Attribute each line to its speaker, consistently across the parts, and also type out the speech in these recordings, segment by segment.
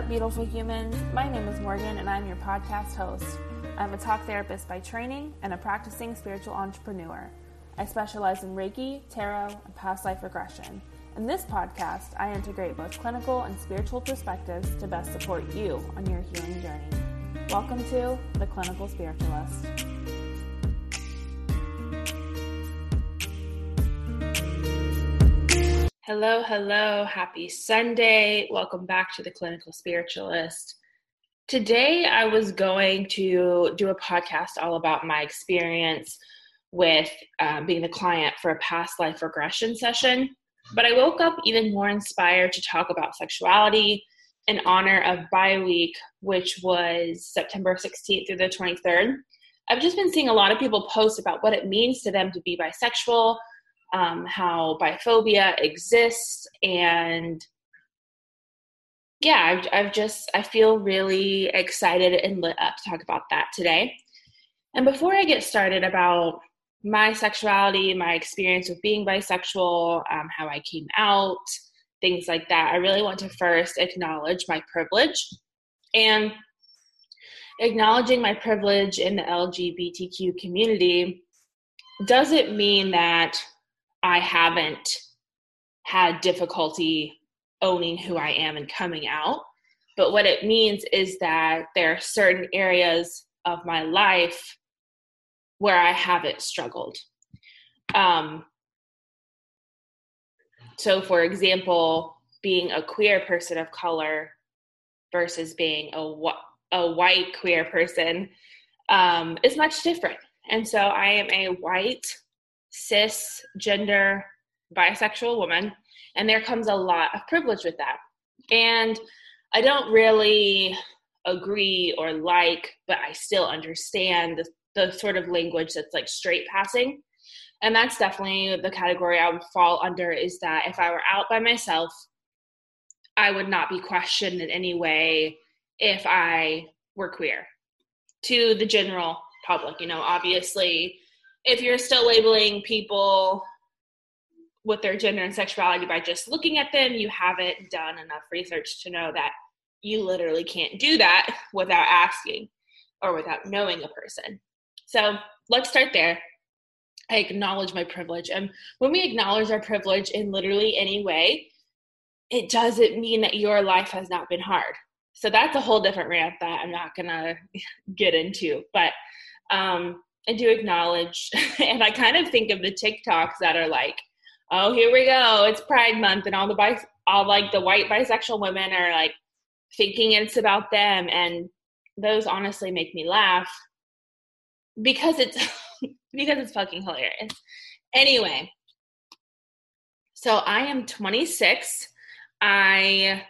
Speaker 1: up, beautiful humans? My name is Morgan, and I'm your podcast host. I'm a talk therapist by training and a practicing spiritual entrepreneur. I specialize in Reiki, tarot, and past life regression. In this podcast, I integrate both clinical and spiritual perspectives to best support you on your healing journey. Welcome to The Clinical Spiritualist. Hello, hello. Happy Sunday. Welcome back to the Clinical Spiritualist. Today, I was going to do a podcast all about my experience with um, being the client for a past life regression session. But I woke up even more inspired to talk about sexuality in honor of Bi Week, which was September 16th through the 23rd. I've just been seeing a lot of people post about what it means to them to be bisexual um, how biphobia exists. And yeah I've, I've just i feel really excited and lit up to talk about that today. And before i get started about my sexuality my experience with being bisexual um, how i came out things like that i really want to first acknowledge my privilege. And acknowledging my privilege in the lgbtq community doesn't mean that I haven't had difficulty owning who I am and coming out. But what it means is that there are certain areas of my life where I haven't struggled. Um, so, for example, being a queer person of color versus being a, a white queer person um, is much different. And so I am a white cisgender bisexual woman and there comes a lot of privilege with that. And i don't really agree or like but i still understand the, the sort of language that's like straight passing. And that's definitely the category i would fall under is that if i were out by myself i would not be questioned in any way if i were queer to the general public. You know obviously if you're still labeling people with their gender and sexuality by just looking at them, you haven't done enough research to know that you literally can't do that without asking or without knowing a person. So let's start there. I acknowledge my privilege. And when we acknowledge our privilege in literally any way, it doesn't mean that your life has not been hard. So that's a whole different rant that I'm not gonna get into. But um, I do acknowledge, and I kind of think of the TikToks that are like, "Oh, here we go! It's Pride Month," and all the bis- all like the white bisexual women are like thinking it's about them, and those honestly make me laugh because it's because it's fucking hilarious. Anyway, so I am 26. I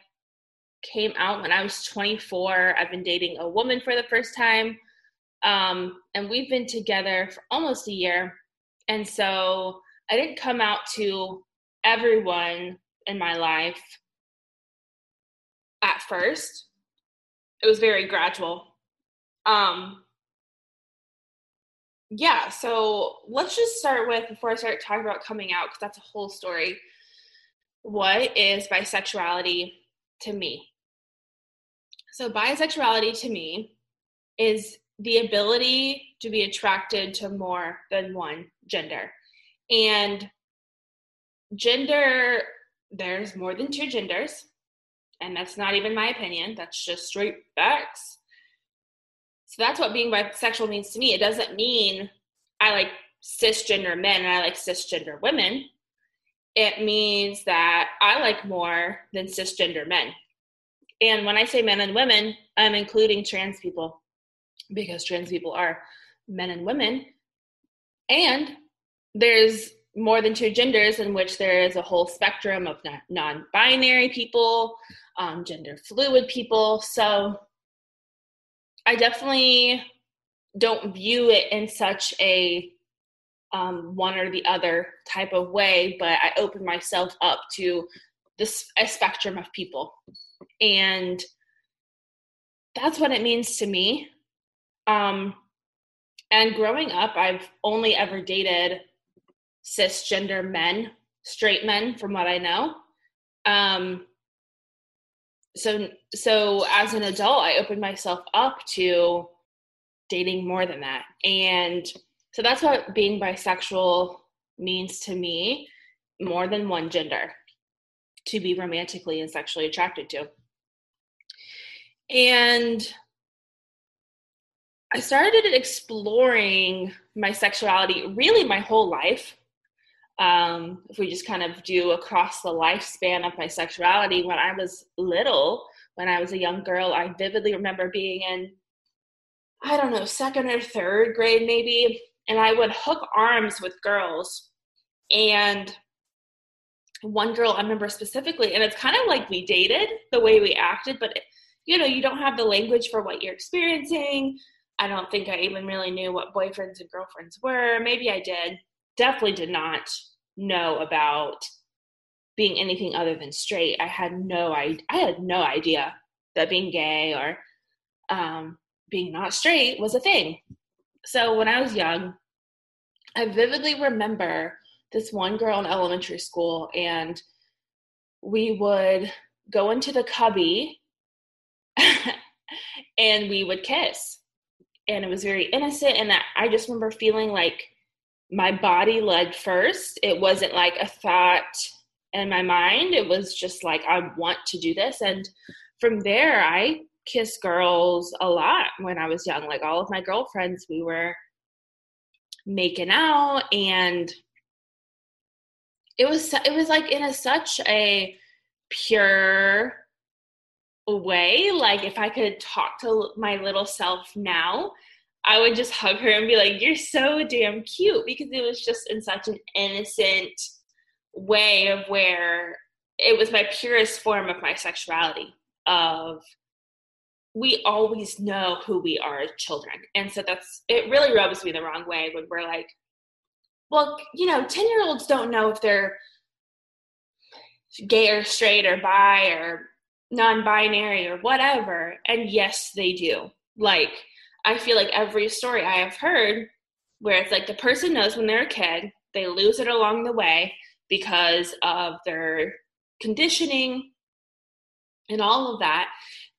Speaker 1: came out when I was 24. I've been dating a woman for the first time. Um, and we've been together for almost a year. And so I didn't come out to everyone in my life at first. It was very gradual. Um, yeah, so let's just start with before I start talking about coming out, because that's a whole story. What is bisexuality to me? So, bisexuality to me is the ability to be attracted to more than one gender. And gender, there's more than two genders. And that's not even my opinion, that's just straight facts. So that's what being bisexual means to me. It doesn't mean I like cisgender men and I like cisgender women. It means that I like more than cisgender men. And when I say men and women, I'm including trans people because trans people are men and women. And there's more than two genders in which there is a whole spectrum of non binary people, um, gender fluid people. So I definitely don't view it in such a um, one or the other type of way, but I open myself up to this a spectrum of people. And that's what it means to me. Um, and growing up, I've only ever dated cisgender men, straight men, from what I know. Um, so so as an adult i opened myself up to dating more than that and so that's what being bisexual means to me more than one gender to be romantically and sexually attracted to and i started exploring my sexuality really my whole life um, if we just kind of do across the lifespan of my sexuality, when I was little, when I was a young girl, I vividly remember being in, I don't know, second or third grade maybe, and I would hook arms with girls. And one girl I remember specifically, and it's kind of like we dated the way we acted, but you know, you don't have the language for what you're experiencing. I don't think I even really knew what boyfriends and girlfriends were. Maybe I did. Definitely did not know about being anything other than straight. I had no I I had no idea that being gay or um, being not straight was a thing. So when I was young, I vividly remember this one girl in elementary school, and we would go into the cubby and we would kiss. And it was very innocent. And I just remember feeling like my body led first. It wasn't like a thought in my mind. It was just like, I want to do this. And from there, I kissed girls a lot when I was young. Like all of my girlfriends, we were making out and it was it was like in a such a pure way like if i could talk to my little self now I would just hug her and be like, You're so damn cute because it was just in such an innocent way of where it was my purest form of my sexuality of we always know who we are as children. And so that's it really rubs me the wrong way when we're like, well, you know, 10 year olds don't know if they're gay or straight or bi or non binary or whatever. And yes, they do. Like, I feel like every story I have heard where it's like the person knows when they're a kid, they lose it along the way because of their conditioning and all of that.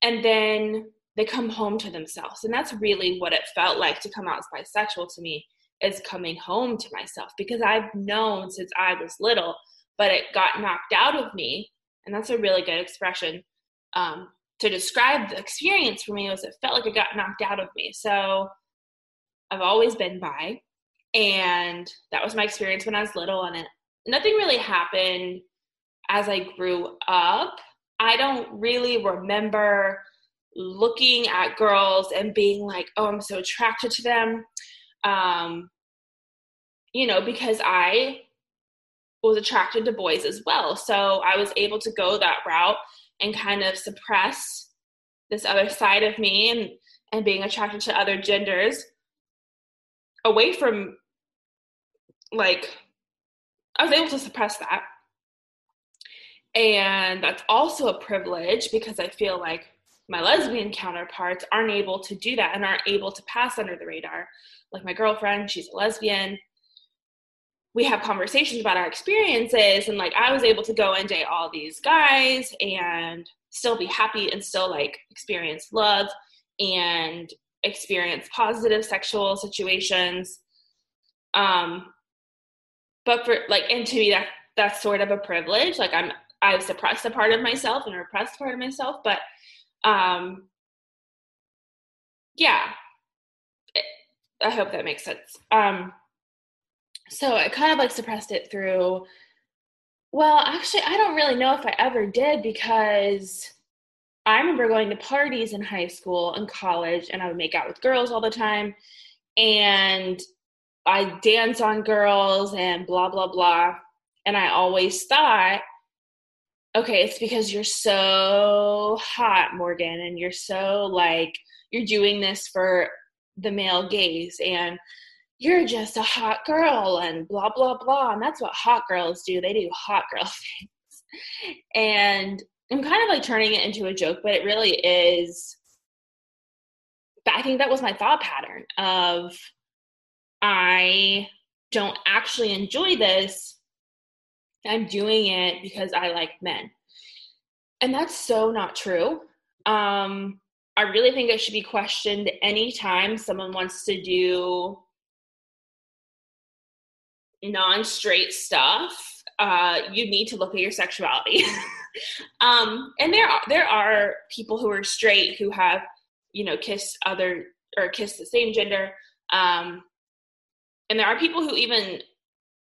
Speaker 1: And then they come home to themselves. And that's really what it felt like to come out as bisexual to me is coming home to myself because I've known since I was little, but it got knocked out of me. And that's a really good expression um, to describe the experience for me was it felt like it got knocked out of me. So I've always been bi, and that was my experience when I was little, and it, nothing really happened as I grew up. I don't really remember looking at girls and being like, oh, I'm so attracted to them. Um, you know, because I was attracted to boys as well. So I was able to go that route and kind of suppress this other side of me and and being attracted to other genders away from like I was able to suppress that. And that's also a privilege because I feel like my lesbian counterparts aren't able to do that and aren't able to pass under the radar. Like my girlfriend, she's a lesbian we have conversations about our experiences and like i was able to go and date all these guys and still be happy and still like experience love and experience positive sexual situations. Um but for like and to me that that's sort of a privilege. Like i'm i've suppressed a part of myself and repressed part of myself but um yeah. I hope that makes sense. Um so I kind of like suppressed it through. Well, actually, I don't really know if I ever did because I remember going to parties in high school and college, and I would make out with girls all the time. And I dance on girls and blah, blah, blah. And I always thought, okay, it's because you're so hot, Morgan, and you're so like, you're doing this for the male gaze. And you're just a hot girl and blah blah blah. And that's what hot girls do. They do hot girl things. And i'm kind of like turning it into a joke but it really is i think that was my thought pattern of i don't actually enjoy this. I'm doing it because i like men. And that's so not true. Um, I really think it should be questioned anytime someone wants to do non-straight stuff. Uh, you need to look at your sexuality. um, and there are there are people who are straight who have you know kissed other or kissed the same gender. Um, and there are people who even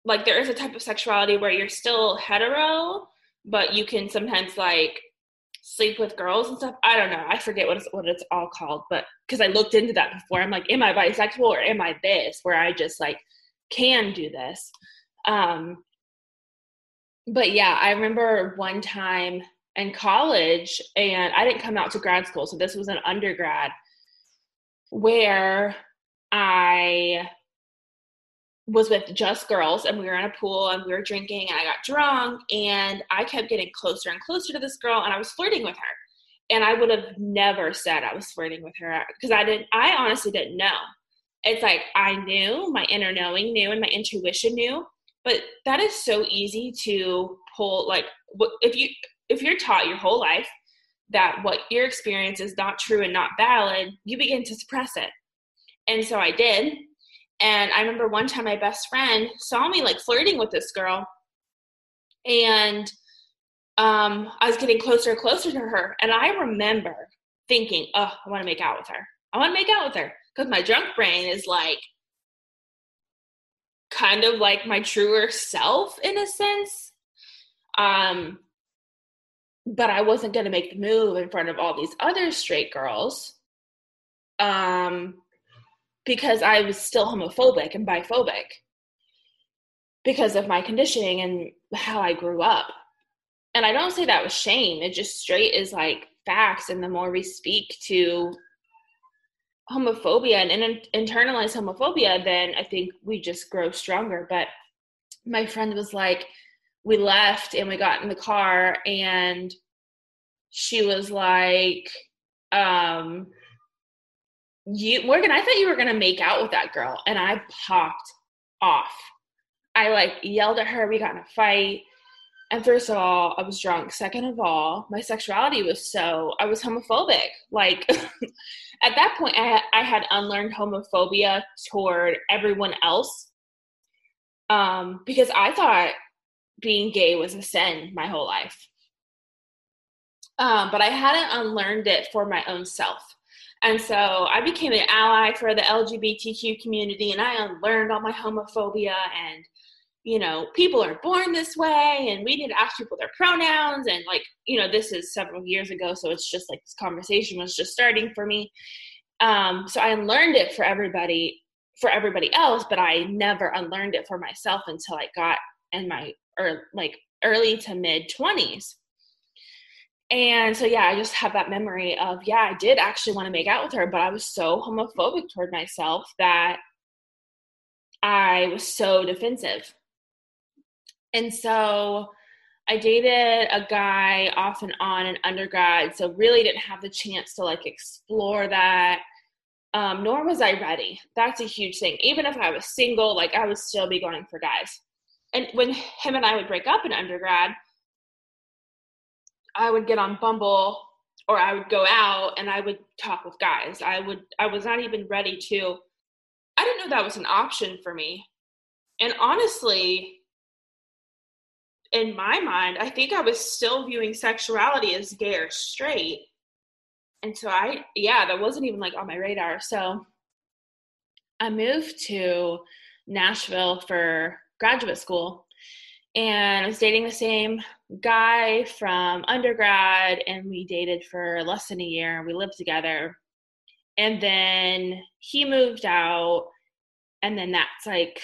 Speaker 1: like there is a type of sexuality where you're still hetero, but you can sometimes like sleep with girls and stuff. I don't know. I forget what it's what it's all called, but because I looked into that before, I'm like, am I bisexual or am I this? Where I just like can do this. Um, but yeah, I remember one time in college, and I didn't come out to grad school, so this was an undergrad where I was with just girls and we were in a pool and we were drinking and I got drunk and I kept getting closer and closer to this girl and I was flirting with her. And I would have never said I was flirting with her because I didn't I honestly didn't know. It's like I knew, my inner knowing knew and my intuition knew, but that is so easy to pull like if you if you're taught your whole life that what your experience is not true and not valid, you begin to suppress it. And so I did and I remember one time my best friend saw me like flirting with this girl. And um, I was getting closer and closer to her. And I remember thinking, oh, I want to make out with her. I want to make out with her. Because my drunk brain is like kind of like my truer self in a sense. Um, but I wasn't going to make the move in front of all these other straight girls. Um, because I was still homophobic and biphobic because of my conditioning and how I grew up. And I don't say that with shame, it just straight is like facts. And the more we speak to homophobia and, and internalize homophobia, then I think we just grow stronger. But my friend was like, we left and we got in the car, and she was like, um, you Morgan, I thought you were gonna make out with that girl, and I popped off. I like yelled at her. We got in a fight. And first of all, I was drunk. Second of all, my sexuality was so I was homophobic. Like at that point, I I had unlearned homophobia toward everyone else, um, because I thought being gay was a sin my whole life. Um, but I hadn't unlearned it for my own self. And so I became an ally for the LGBTQ community and I unlearned all my homophobia and you know, people are born this way and we need to ask people their pronouns and like, you know, this is several years ago, so it's just like this conversation was just starting for me. Um, so I unlearned it for everybody for everybody else, but I never unlearned it for myself until I got in my or like early to mid 20s and so yeah i just have that memory of yeah i did actually want to make out with her but i was so homophobic toward myself that i was so defensive and so i dated a guy off and on in undergrad so really didn't have the chance to like explore that um, nor was i ready that's a huge thing even if i was single like i would still be going for guys and when him and i would break up in undergrad I would get on Bumble or I would go out and I would talk with guys. I would I was not even ready to I didn't know that was an option for me. And honestly, in my mind, I think I was still viewing sexuality as gay or straight. And so I yeah, that wasn't even like on my radar. So I moved to Nashville for graduate school and I was dating the same guy from undergrad, and we dated for less than a year. We lived together, and then he moved out, and then that's like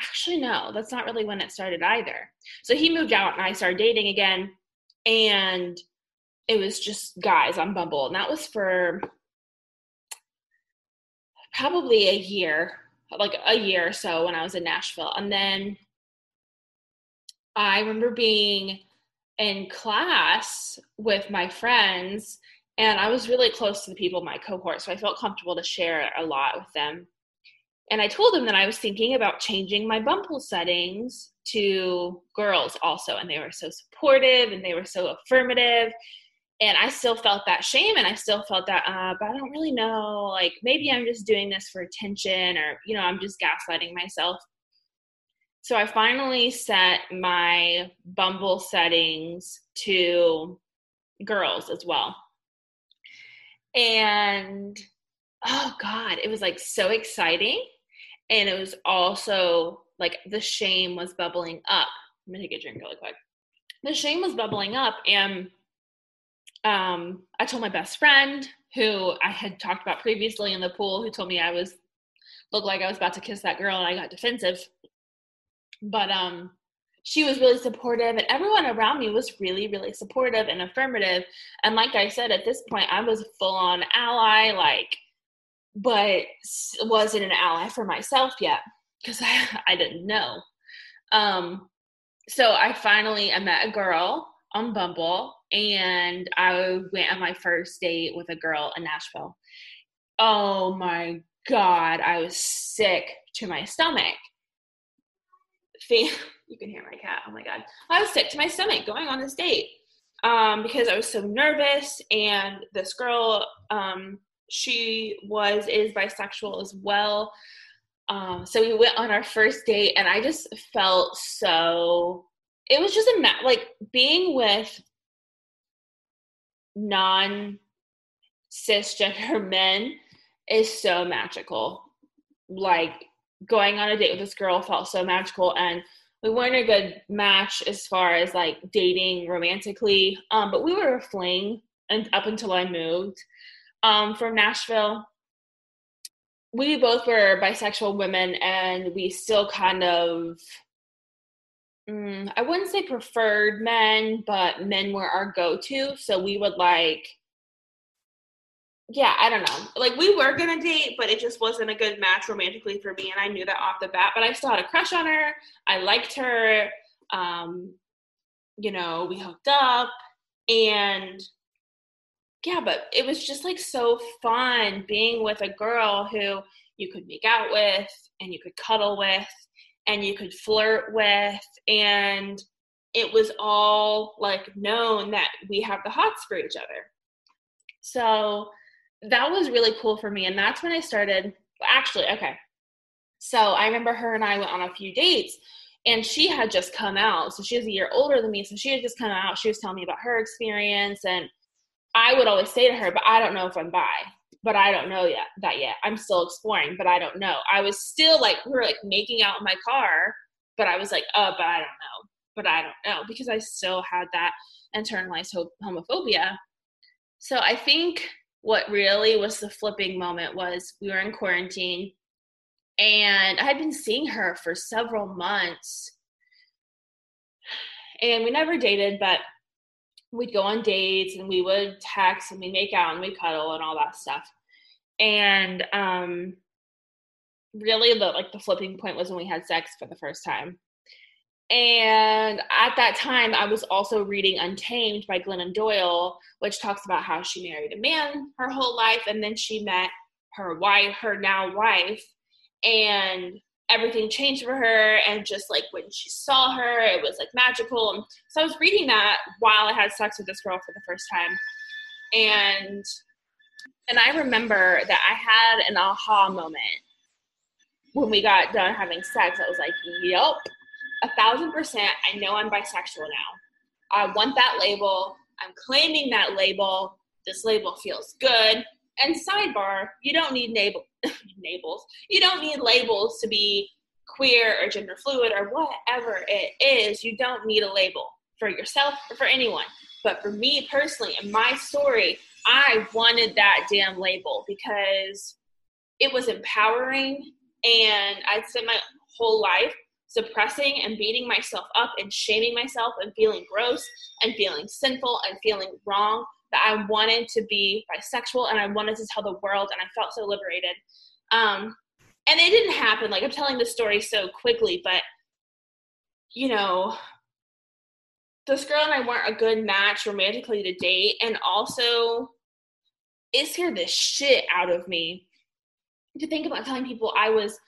Speaker 1: actually no, that's not really when it started either. So he moved out, and I started dating again, and it was just guys on Bumble, and that was for probably a year, like a year or so when I was in Nashville, and then I remember being in class with my friends, and I was really close to the people in my cohort, so I felt comfortable to share a lot with them. And I told them that I was thinking about changing my Bumble settings to girls also, and they were so supportive and they were so affirmative. and I still felt that shame and I still felt that, uh, but I don't really know. Like maybe I'm just doing this for attention or, you know, I'm just gaslighting myself. So I finally set my Bumble settings to girls as well. And oh God, it was like so exciting. And it was also like the shame was bubbling up. I'm gonna take a drink really quick. The shame was bubbling up and um, I told my best friend who I had talked about previously in the pool, who told me I was looked like I was about to kiss that girl, and I got defensive. But um, she was really supportive, and everyone around me was really, really supportive and affirmative. And like I said, at this point, I was full on ally, like, but wasn't an ally for myself yet because I, I didn't know. Um, so I finally I met a girl on Bumble and I went on my first date with a girl in Nashville. Oh my God, I was sick to my stomach. You can hear my cat. Oh my God. I was sick to my stomach going on this date um, because I was so nervous. And this girl, um, she was, is bisexual as well. Um, so we went on our first date and I just felt so it was just a ma- like being with non cisgender men is so magical. Like going on a date with this girl felt so magical and we weren't a good match as far as like dating romantically. Um, but we were a fling and up until I moved um, from Nashville. We both were bisexual women and we still kind of mm, I wouldn't say preferred men, but men were our go to. So we would like, yeah, I don't know. Like we were gonna date, but it just wasn't a good match romantically for me. And I knew that off the bat, but I still had a crush on her. I liked her. Um, you know, we hooked up and yeah, but it was just like so fun being with a girl who you could make out with and you could cuddle with and you could flirt with. And it was all like known that we have the hots for each other. So that was really cool for me. And that's when i started actually okay. So i remember her and i went on a few dates and she had just come out. So she was a year older than me. So she had just come out. She was telling me about her experience and i would always say to her but i don't know if i'm bi but I don't know yet that yet. I'm still exploring, but I don't know. I was still like we were like making out in my car, but I was like, oh, but I don't know, but I don't know because I still had that internalized homophobia. So I think what really was the flipping moment was we were in quarantine and I had been seeing her for several months and we never dated, but we'd go on dates and we would text and we make out and we cuddle and all that stuff. And um really the like the flipping point was when we had sex for the first time. And at that time, I was also reading Untamed by Glennon Doyle, which talks about how she married a man her whole life, and then she met her wife, her now wife, and everything changed for her and just like when she saw her it was like magical. And so i was reading that while i had sex with this girl for the first time and and i remember that i had an aha moment when we got done having sex. I was like yep a thousand percent i know i'm bisexual now. I want that label. I'm claiming that label. This label feels good and sidebar, you don't need labels. You don't need labels to be queer or gender fluid or whatever it is. You don't need a label for yourself or for anyone. But for me personally, in my story, I wanted that damn label because it was empowering and I'd spent my whole life suppressing and beating myself up and shaming myself and feeling gross and feeling sinful and feeling wrong that I wanted to be bisexual and I wanted to tell the world and I felt so liberated. Um, and it didn't happen. Like I'm telling the story so quickly, but you know, this girl and I weren't a good match romantically to date, and also it scared the shit out of me to think about telling people I was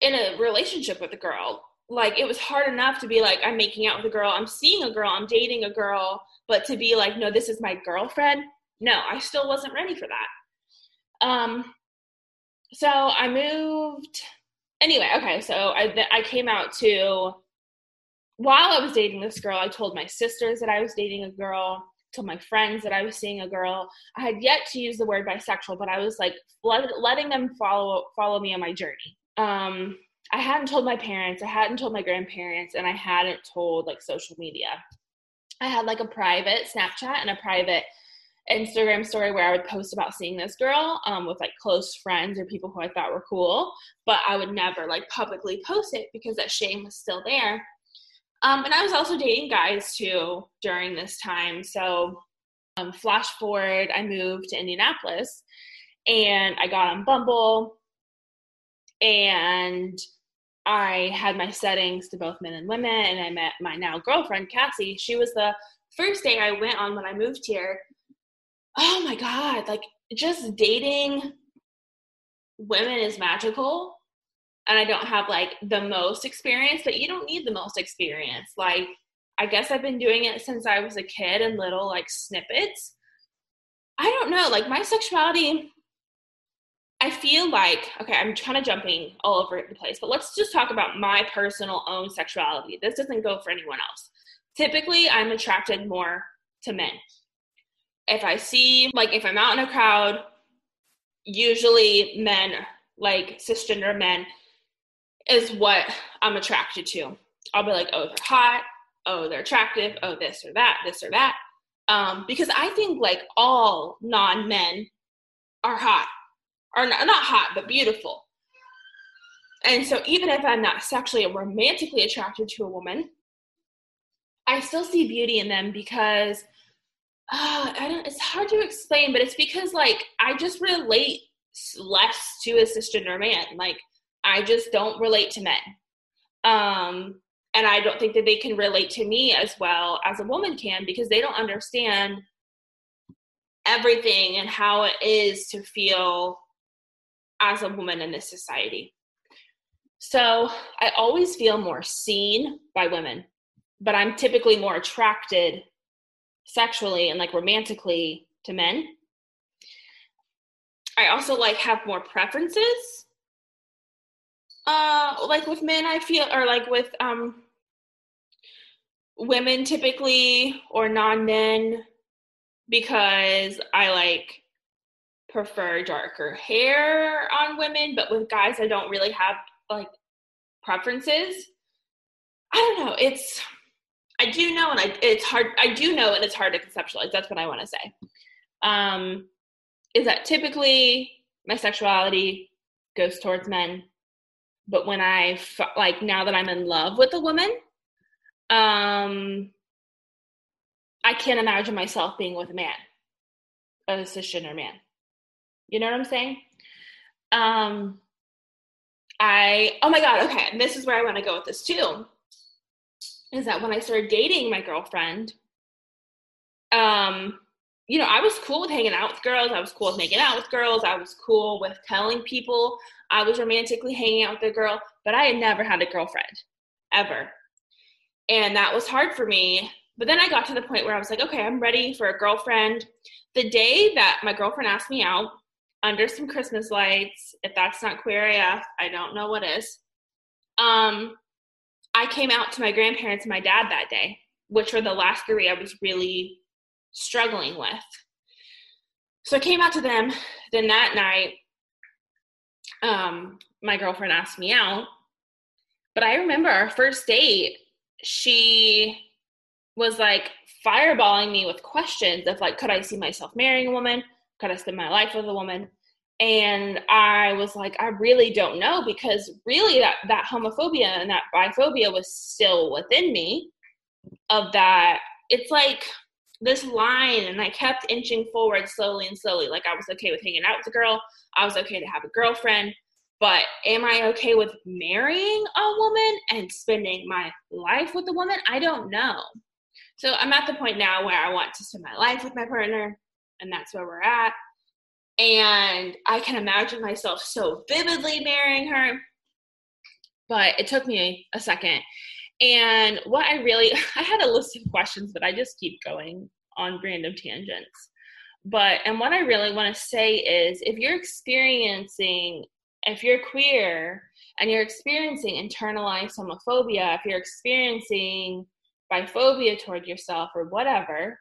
Speaker 1: in a relationship with a girl like it was hard enough to be like i'm making out with a girl i'm seeing a girl i'm dating a girl but to be like no this is my girlfriend? No i still wasn't ready for that. Um so i moved anyway okay so i i came out to while i was dating this girl i told my sisters that i was dating a girl told my friends that i was seeing a girl. I had yet to use the word bisexual but i was like letting them follow follow me on my journey. Um I hadn't told my parents, I hadn't told my grandparents, and I hadn't told like social media. I had like a private Snapchat and a private Instagram story where I would post about seeing this girl um, with like close friends or people who I thought were cool, but I would never like publicly post it because that shame was still there. Um, and I was also dating guys too during this time. So, um, flash forward, I moved to Indianapolis and I got on Bumble and I had my settings to both men and women, and I met my now girlfriend, Cassie. She was the first day I went on when I moved here. Oh my God, like just dating women is magical. And I don't have like the most experience, but you don't need the most experience. Like, I guess I've been doing it since I was a kid and little like snippets. I don't know, like my sexuality I feel like, okay, I'm kind of jumping all over the place, but let's just talk about my personal own sexuality. This doesn't go for anyone else. Typically, I'm attracted more to men. If I see, like, if I'm out in a crowd, usually men, like cisgender men, is what I'm attracted to. I'll be like, oh, they're hot. Oh, they're attractive. Oh, this or that, this or that. Um, because I think like all non men are hot are not, not hot, but beautiful. And so even if I'm not sexually or romantically attracted to a woman, I still see beauty in them because uh, I don't, it's hard to explain, but it's because like I just relate less to a cisgender man. Like I just don't relate to men. Um, and I don't think that they can relate to me as well as a woman can because they don't understand everything and how it is to feel as a woman in this society. So I always feel more seen by women, but I'm typically more attracted sexually and like romantically to men. I also like have more preferences. Uh like with men I feel or like with um women typically or non-men because I like prefer darker hair on women, but with guys, I don't really have like preferences. I don't know. It's I do know, and I it's hard. I do know, and it's hard to conceptualize. That's what I want to say. Um, is that typically my sexuality goes towards men, but when I like now that I'm in love with a woman, um, I can't imagine myself being with a man, a cisgender man. You know what I'm saying? Um, I, oh my God, okay, and this is where I want to go with this too. Is that when I started dating my girlfriend, um, you know, I was cool with hanging out with girls. I was cool with making out with girls. I was cool with telling people I was romantically hanging out with a girl, but I had never had a girlfriend ever. And that was hard for me. But then I got to the point where I was like, okay, I'm ready for a girlfriend. The day that my girlfriend asked me out, under some Christmas lights. If that's not queer AF, I don't know what is. Um, I came out to my grandparents and my dad that day, which were the last three I was really struggling with. So I came out to them. Then that night, um, my girlfriend asked me out. But I remember our first date, she was like fireballing me with questions of like, could I see myself marrying a woman? Could I spend my life with a woman? And I was like, I really don't know because really that, that homophobia and that biphobia was still within me of that. It's like this line and I kept inching forward slowly and slowly. Like I was okay with hanging out with a girl. I was okay to have a girlfriend. But am I okay with marrying a woman and spending my life with a woman? I don't know. So I'm at the point now where I want to spend my life with my partner and that's where we're at. And I can imagine myself so vividly marrying her. but it took me a second. And what I really, I had a list of questions, but I just keep going on random tangents. But, and what I really want to say is if you're experiencing, if you're queer and you're experiencing internalized homophobia, if you're experiencing biphobia toward yourself or whatever,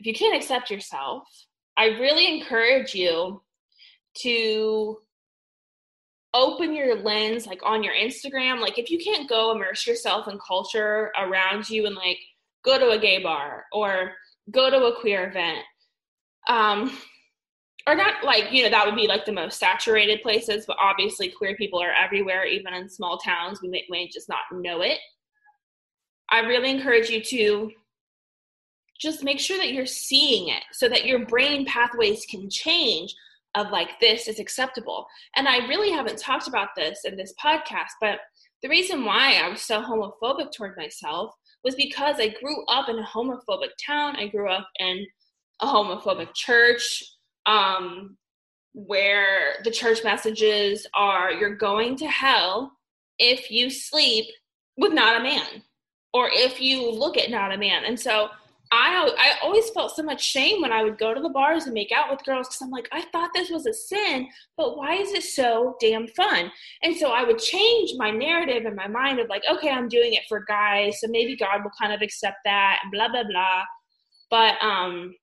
Speaker 1: if you can't accept yourself, I really encourage you to open your lens like on your Instagram. Like if you can't go immerse yourself in culture around you and like go to a gay bar or go to a queer event. Um or not like, you know, that would be like the most saturated places, but obviously queer people are everywhere, even in small towns. We may, may just not know it. I really encourage you to just make sure that you're seeing it so that your brain pathways can change of like this is acceptable. And I really haven't talked about this in this podcast, but the reason why I was so homophobic toward myself was because I grew up in a homophobic town. I grew up in a homophobic church um, where the church messages are you're going to hell if you sleep with not a man or if you look at not a man. And so I I always felt so much shame when I would go to the bars and make out with girls because I'm like, I thought this was a sin, but why is it so damn fun? And so I would change my narrative in my mind of like, okay, I'm doing it for guys, so maybe God will kind of accept that blah blah blah. But um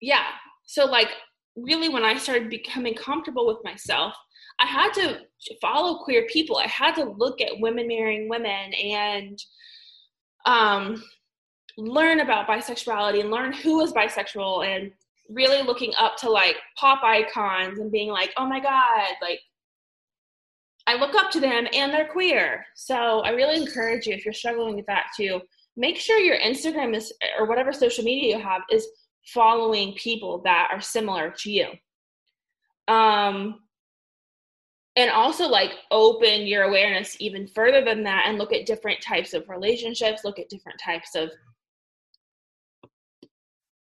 Speaker 1: yeah, so like really when I started becoming comfortable with myself, I had to follow queer people. I had to look at women marrying women and um learn about bisexuality and learn who is bisexual and really looking up to like pop icons and being like, oh my God, like I look up to them and they're queer. So I really encourage you if you're struggling with that too, make sure your Instagram is or whatever social media you have is following people that are similar to you. Um and also like open your awareness even further than that and look at different types of relationships, look at different types of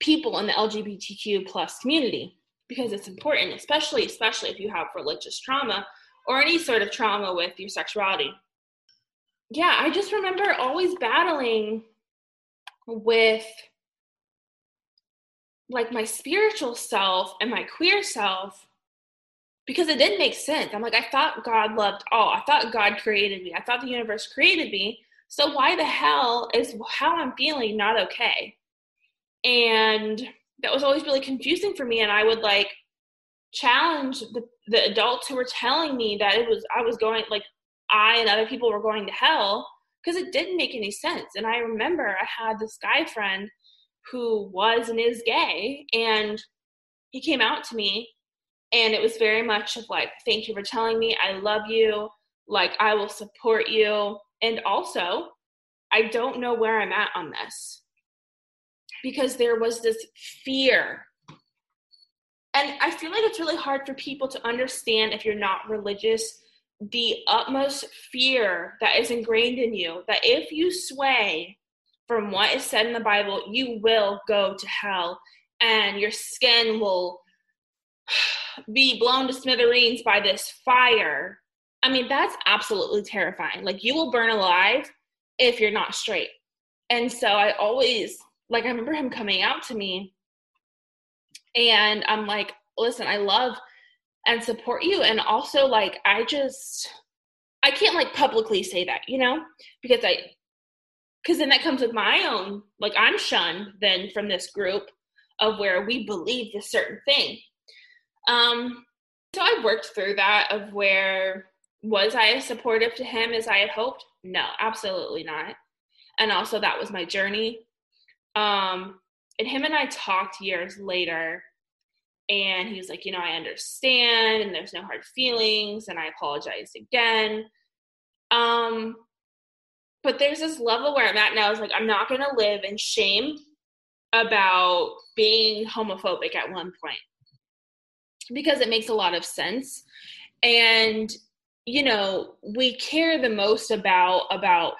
Speaker 1: people in the LGBTQ plus community because it's important, especially especially if you have religious trauma or any sort of trauma with your sexuality. Yeah, I just remember always battling with like my spiritual self and my queer self because it didn't make sense. I'm like, I thought God loved all. I thought God created me. I thought the universe created me. So why the hell is how I'm feeling not okay? And that was always really confusing for me. And i would like challenge the, the adults who were telling me that it was i was going like i and other people were going to hell because it didn't make any sense. And i remember i had this guy friend who was and is gay and he came out to me and it was very much of like thank you for telling me. I love you. Like i will support you. And also i don't know where i'm at on this because there was this fear. And I feel like it's really hard for people to understand if you're not religious the utmost fear that is ingrained in you that if you sway from what is said in the Bible, you will go to hell and your skin will be blown to smithereens by this fire. I mean, that's absolutely terrifying. Like, you will burn alive if you're not straight. And so I always like I remember him coming out to me and I'm like, listen, I love and support you. And also like I just I can't like publicly say that, you know, because I because then that comes with my own like I'm shunned then from this group of where we believe this certain thing. Um so I worked through that of where was I as supportive to him as I had hoped? No, absolutely not. And also that was my journey um, and him and I talked years later, and he was like, you know, I understand, and there's no hard feelings, and I apologized again. Um, but there's this level where I'm at now. Is like, I'm not gonna live in shame about being homophobic at one point because it makes a lot of sense, and you know, we care the most about about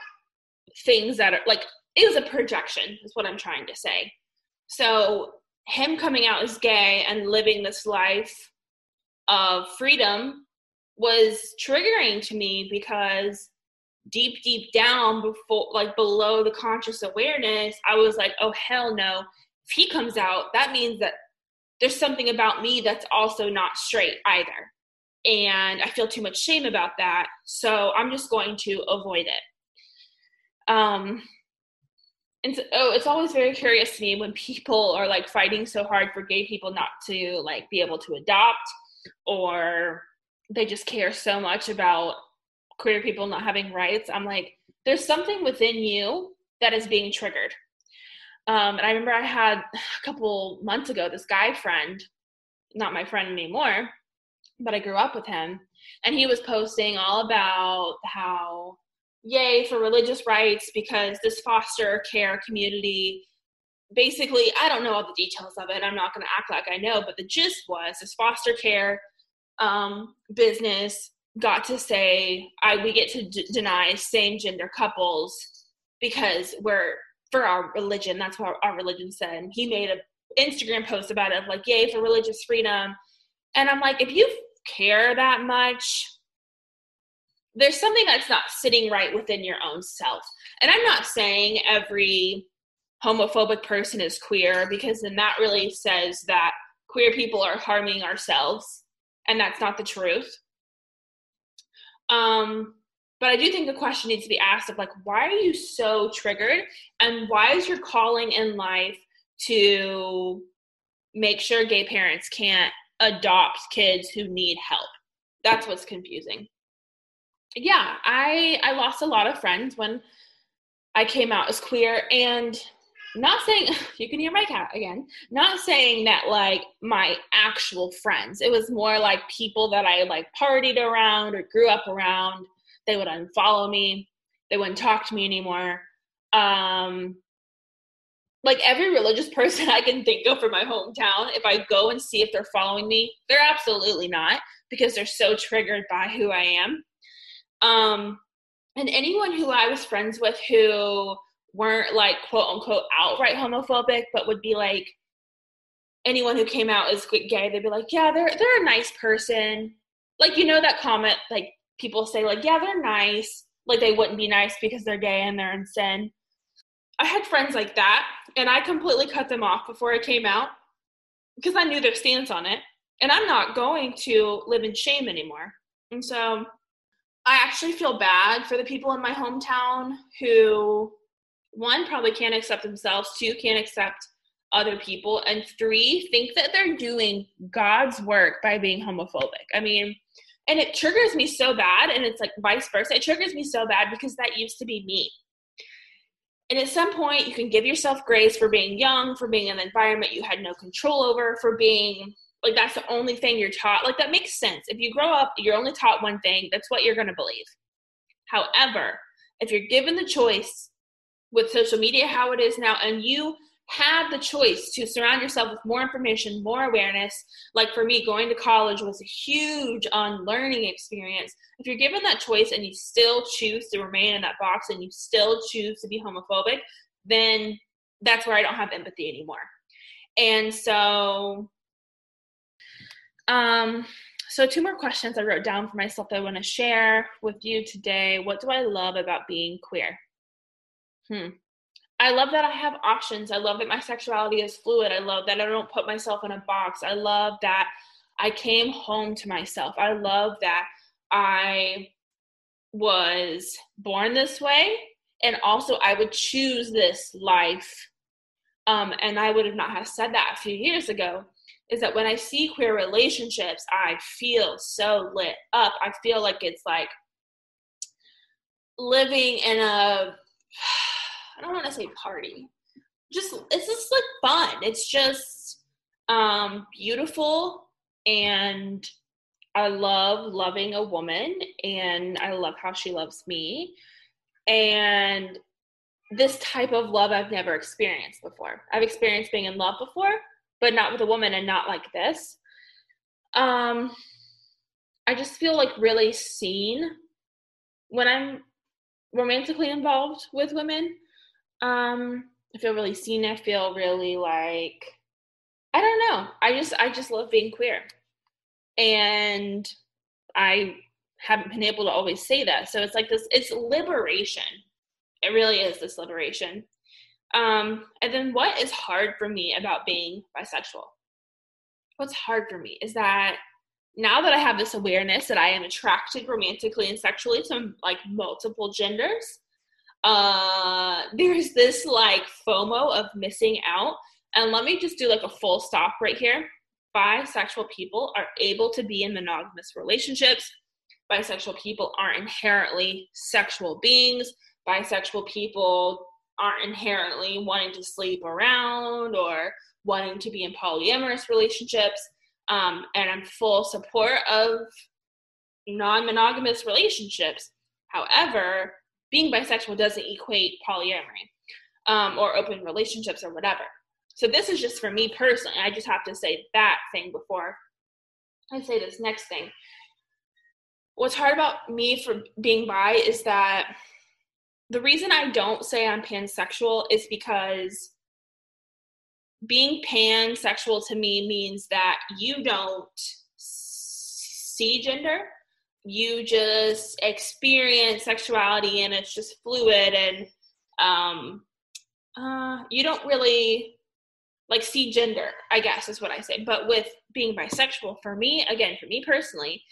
Speaker 1: things that are like it was a projection is what i'm trying to say. So him coming out as gay and living this life of freedom was triggering to me because deep deep down before like below the conscious awareness i was like oh hell no. If he comes out that means that there's something about me that's also not straight either. And i feel too much shame about that so i'm just going to avoid it. Um and so, oh, it's always very curious to me when people are like fighting so hard for gay people not to like be able to adopt or they just care so much about queer people not having rights. I'm like there's something within you that is being triggered. Um, and i remember i had a couple months ago this guy friend not my friend anymore but i grew up with him and he was posting all about how yay for religious rights because this foster care community basically i don't know all the details of it i'm not going to act like i know but the gist was this foster care um, business got to say I we get to d- deny same gender couples because we're for our religion. That's what our religion said. He made an Instagram post about it, like yay for religious freedom. And I'm like, if you care that much, there's something that's not sitting right within your own self. And I'm not saying every homophobic person is queer because then that really says that queer people are harming ourselves and that's not the truth um, but I do think the question needs to be asked of like, why are you so triggered? And why is your calling in life to make sure gay parents can't adopt kids who need help? That's what's confusing. Yeah, I I lost a lot of friends when I came out as queer and not saying you can hear my cat again not saying that like my actual friends. It was more like people that i like partied around or grew up around. They would unfollow me. They wouldn't talk to me anymore. Um like every religious person i can think of from my hometown if i go and see if they're following me they're absolutely not because they're so triggered by who i am um and anyone who i was friends with who weren't like quote unquote outright homophobic, but would be like anyone who came out as gay, they'd be like, yeah, they're they're a nice person. Like you know that comment like people say like, yeah, they're nice. Like they wouldn't be nice because they're gay and they're in sin. I had friends like that, and I completely cut them off before I came out because I knew their stance on it. And I'm not going to live in shame anymore. And so I actually feel bad for the people in my hometown who one probably can't accept themselves two can't accept other people and three think that they're doing god's work by being homophobic. I mean and it triggers me so bad and it's like vice versa. It triggers me so bad because that used to be me. And at some point you can give yourself grace for being young for being in an environment you had no control over for being like that's the only thing you're taught like that makes sense if you grow up you're only taught one thing that's what you're going to believe however if you're given the choice with social media how it is now and you have the choice to surround yourself with more information, more awareness. Like for me, going to college was a huge um, unlearning experience. If you're given that choice and you still choose to remain in that box and you still choose to be homophobic, then that's where I don't have empathy anymore. And so, um, so two more questions I wrote down for myself that I want to share with you today. What do I love about being queer? Hmm. I love that I have options. I love that my sexuality is fluid. I love that I don't put myself in a box. I love that I came home to myself. I love that I was born this way and also I would choose this life. Um, and I would have not have said that a few years ago. Is that when I see queer relationships, I feel so lit up. I feel like it's like living in a I don't want to say party. Just it's just like fun. It's just um beautiful and I love loving a woman and I love how she loves me. And this type of love I've never experienced before. I've experienced being in love before, but not with a woman and not like this. Um I just feel like really seen when I'm romantically involved with women. Um, I feel really seen. I feel really like I don't know. I just I just love being queer. And I haven't been able to always say that. So it's like this, it's liberation. It really is this liberation. Um, and then what is hard for me about being bisexual? What's hard for me is that now that I have this awareness that I am attracted romantically and sexually to like multiple genders, uh, there's this like FOMO of missing out. And let me just do like a full stop right here. Bisexual people are able to be in monogamous relationships. Bisexual people aren't inherently sexual beings. Bisexual people aren't inherently wanting to sleep around or wanting to be in polyamorous relationships. Um, and I'm full support of non monogamous relationships. However, being bisexual doesn't equate polyamory um, or open relationships or whatever. So this is just for me personally. I just have to say that thing before I say this next thing. What's hard about me for being bi is that the reason I don't say I'm pansexual is because being pansexual to me means that you don't see gender. You just experience sexuality and it's just fluid and um uh you don't really like see gender i guess is what i say. But with being bisexual for me again for me personally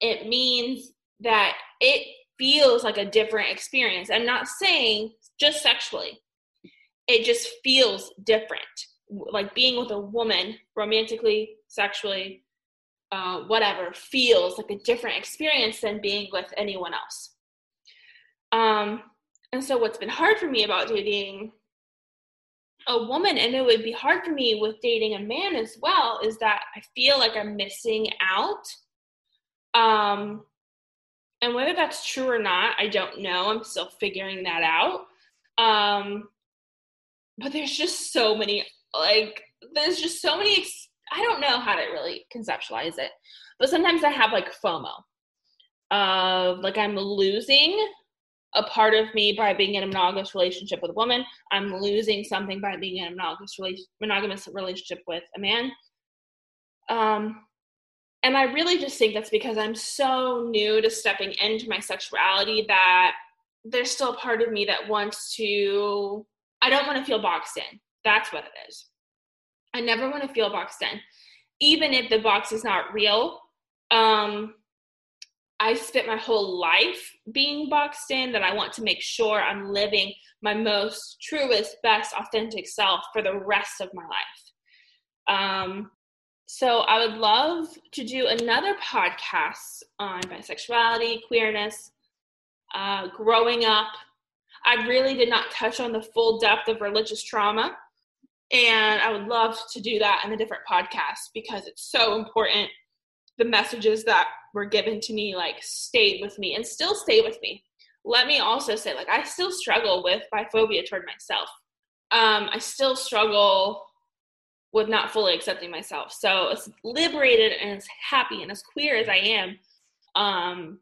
Speaker 1: it means that it feels like a different experience. I'm not saying just sexually, it just feels different. Like being with a woman, romantically, sexually, uh, whatever, feels like a different experience than being with anyone else. Um, and so, what's been hard for me about dating a woman, and it would be hard for me with dating a man as well, is that I feel like I'm missing out. Um, and whether that's true or not, I don't know. I'm still figuring that out. Um, but there's just so many, like, there's just so many, ex- I don't know how to really conceptualize it. But sometimes I have like FOMO of like I'm losing a part of me by being in a monogamous relationship with a woman. I'm losing something by being in a monogamous, rela- monogamous relationship with a man. Um, and I really just think that's because I'm so new to stepping into my sexuality that there's still a part of me that wants to, I don't want to feel boxed in. That's what it is. I never want to feel boxed in. Even if the box is not real, um, I spent my whole life being boxed in that I want to make sure I'm living my most truest, best, authentic self for the rest of my life. Um, so I would love to do another podcast on bisexuality, queerness, uh, growing up. I really did not touch on the full depth of religious trauma. And I would love to do that in a different podcast because it's so important. The messages that were given to me, like, stayed with me and still stay with me. Let me also say, like, I still struggle with biphobia toward myself. Um, I still struggle with not fully accepting myself. So as liberated and as happy and as queer as I am, um,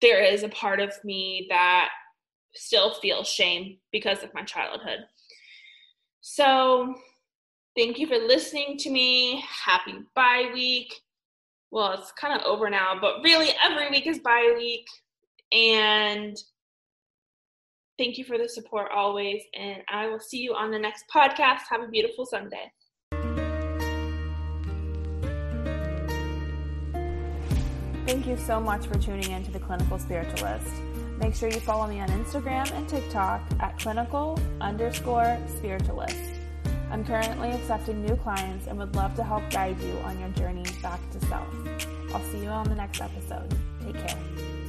Speaker 1: there is a part of me that still feels shame because of my childhood. So thank you for listening to me. Happy bi week. Well, it's kind of over now, but really every week is bi week. And Thank you for the support always, and I will see you on the next podcast. Have a beautiful Sunday.
Speaker 2: Thank you so much for tuning in to the Clinical Spiritualist. Make sure you follow me on Instagram and TikTok at clinical underscore spiritualist. I'm currently accepting new clients and would love to help guide you on your journey back to self. I'll see you on the next episode. Take care.